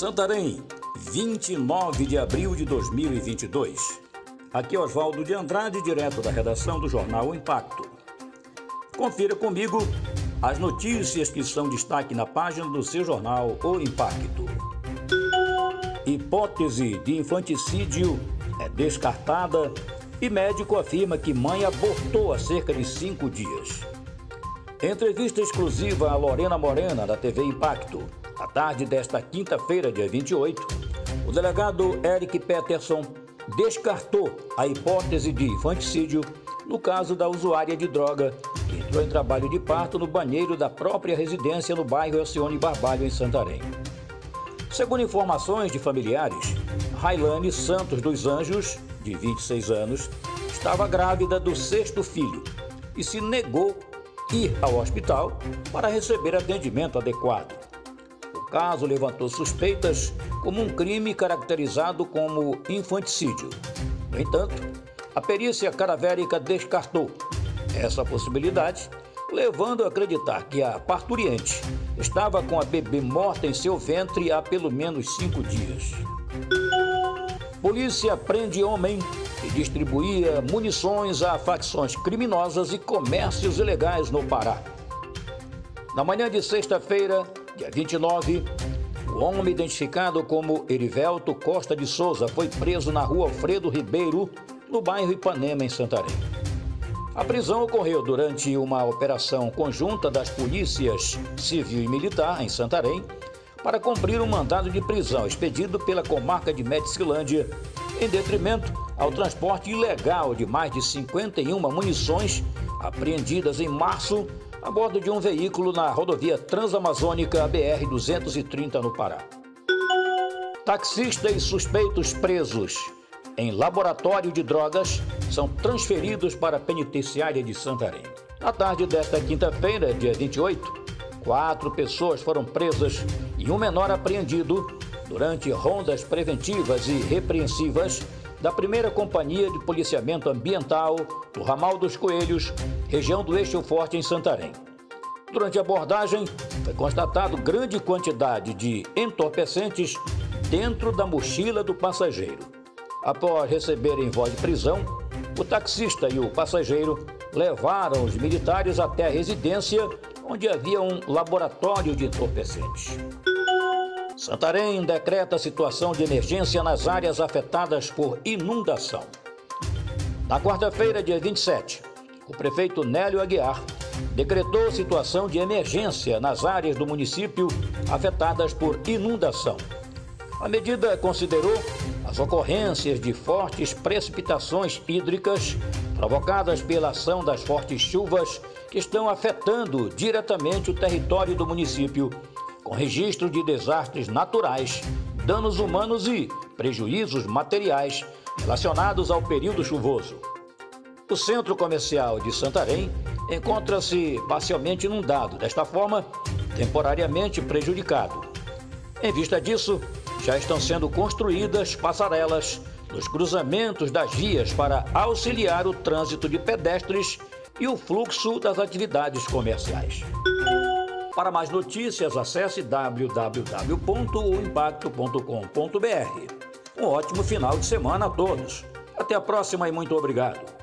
Santarém, 29 de abril de 2022. Aqui é Oswaldo de Andrade, direto da redação do jornal o Impacto. Confira comigo as notícias que são destaque na página do seu jornal O Impacto. Hipótese de infanticídio é descartada e médico afirma que mãe abortou há cerca de cinco dias. Entrevista exclusiva a Lorena Morena, da TV Impacto. À tarde desta quinta-feira, dia 28, o delegado Eric Peterson descartou a hipótese de infanticídio no caso da usuária de droga que entrou em trabalho de parto no banheiro da própria residência no bairro Elcione Barbalho, em Santarém. Segundo informações de familiares, Railane Santos dos Anjos, de 26 anos, estava grávida do sexto filho e se negou ir ao hospital para receber atendimento adequado. Caso levantou suspeitas como um crime caracterizado como infanticídio. No entanto, a perícia cadavérica descartou essa possibilidade, levando a acreditar que a parturiente estava com a bebê morta em seu ventre há pelo menos cinco dias. Polícia prende homem que distribuía munições a facções criminosas e comércios ilegais no Pará. Na manhã de sexta-feira, dia 29, o homem identificado como Erivelto Costa de Souza foi preso na rua Alfredo Ribeiro, no bairro Ipanema, em Santarém. A prisão ocorreu durante uma operação conjunta das polícias civil e militar em Santarém para cumprir um mandado de prisão expedido pela comarca de Medicilândia, em detrimento ao transporte ilegal de mais de 51 munições apreendidas em março a bordo de um veículo na rodovia Transamazônica BR-230 no Pará. Taxista e suspeitos presos em laboratório de drogas são transferidos para a penitenciária de Santarém. Na tarde desta quinta-feira, dia 28, Quatro pessoas foram presas e um menor apreendido durante rondas preventivas e repreensivas da primeira Companhia de Policiamento Ambiental do Ramal dos Coelhos, região do Eixo Forte, em Santarém. Durante a abordagem, foi constatado grande quantidade de entorpecentes dentro da mochila do passageiro. Após receberem voz de prisão, o taxista e o passageiro levaram os militares até a residência onde havia um laboratório de entorpecentes. Santarém decreta situação de emergência nas áreas afetadas por inundação. Na quarta-feira, dia 27, o prefeito Nélio Aguiar decretou situação de emergência nas áreas do município afetadas por inundação. A medida considerou as ocorrências de fortes precipitações hídricas provocadas pela ação das fortes chuvas que estão afetando diretamente o território do município, com registro de desastres naturais, danos humanos e prejuízos materiais relacionados ao período chuvoso. O centro comercial de Santarém encontra-se parcialmente inundado, desta forma, temporariamente prejudicado. Em vista disso, já estão sendo construídas passarelas nos cruzamentos das vias para auxiliar o trânsito de pedestres e o fluxo das atividades comerciais. Para mais notícias, acesse www.oimpacto.com.br. Um ótimo final de semana a todos. Até a próxima e muito obrigado.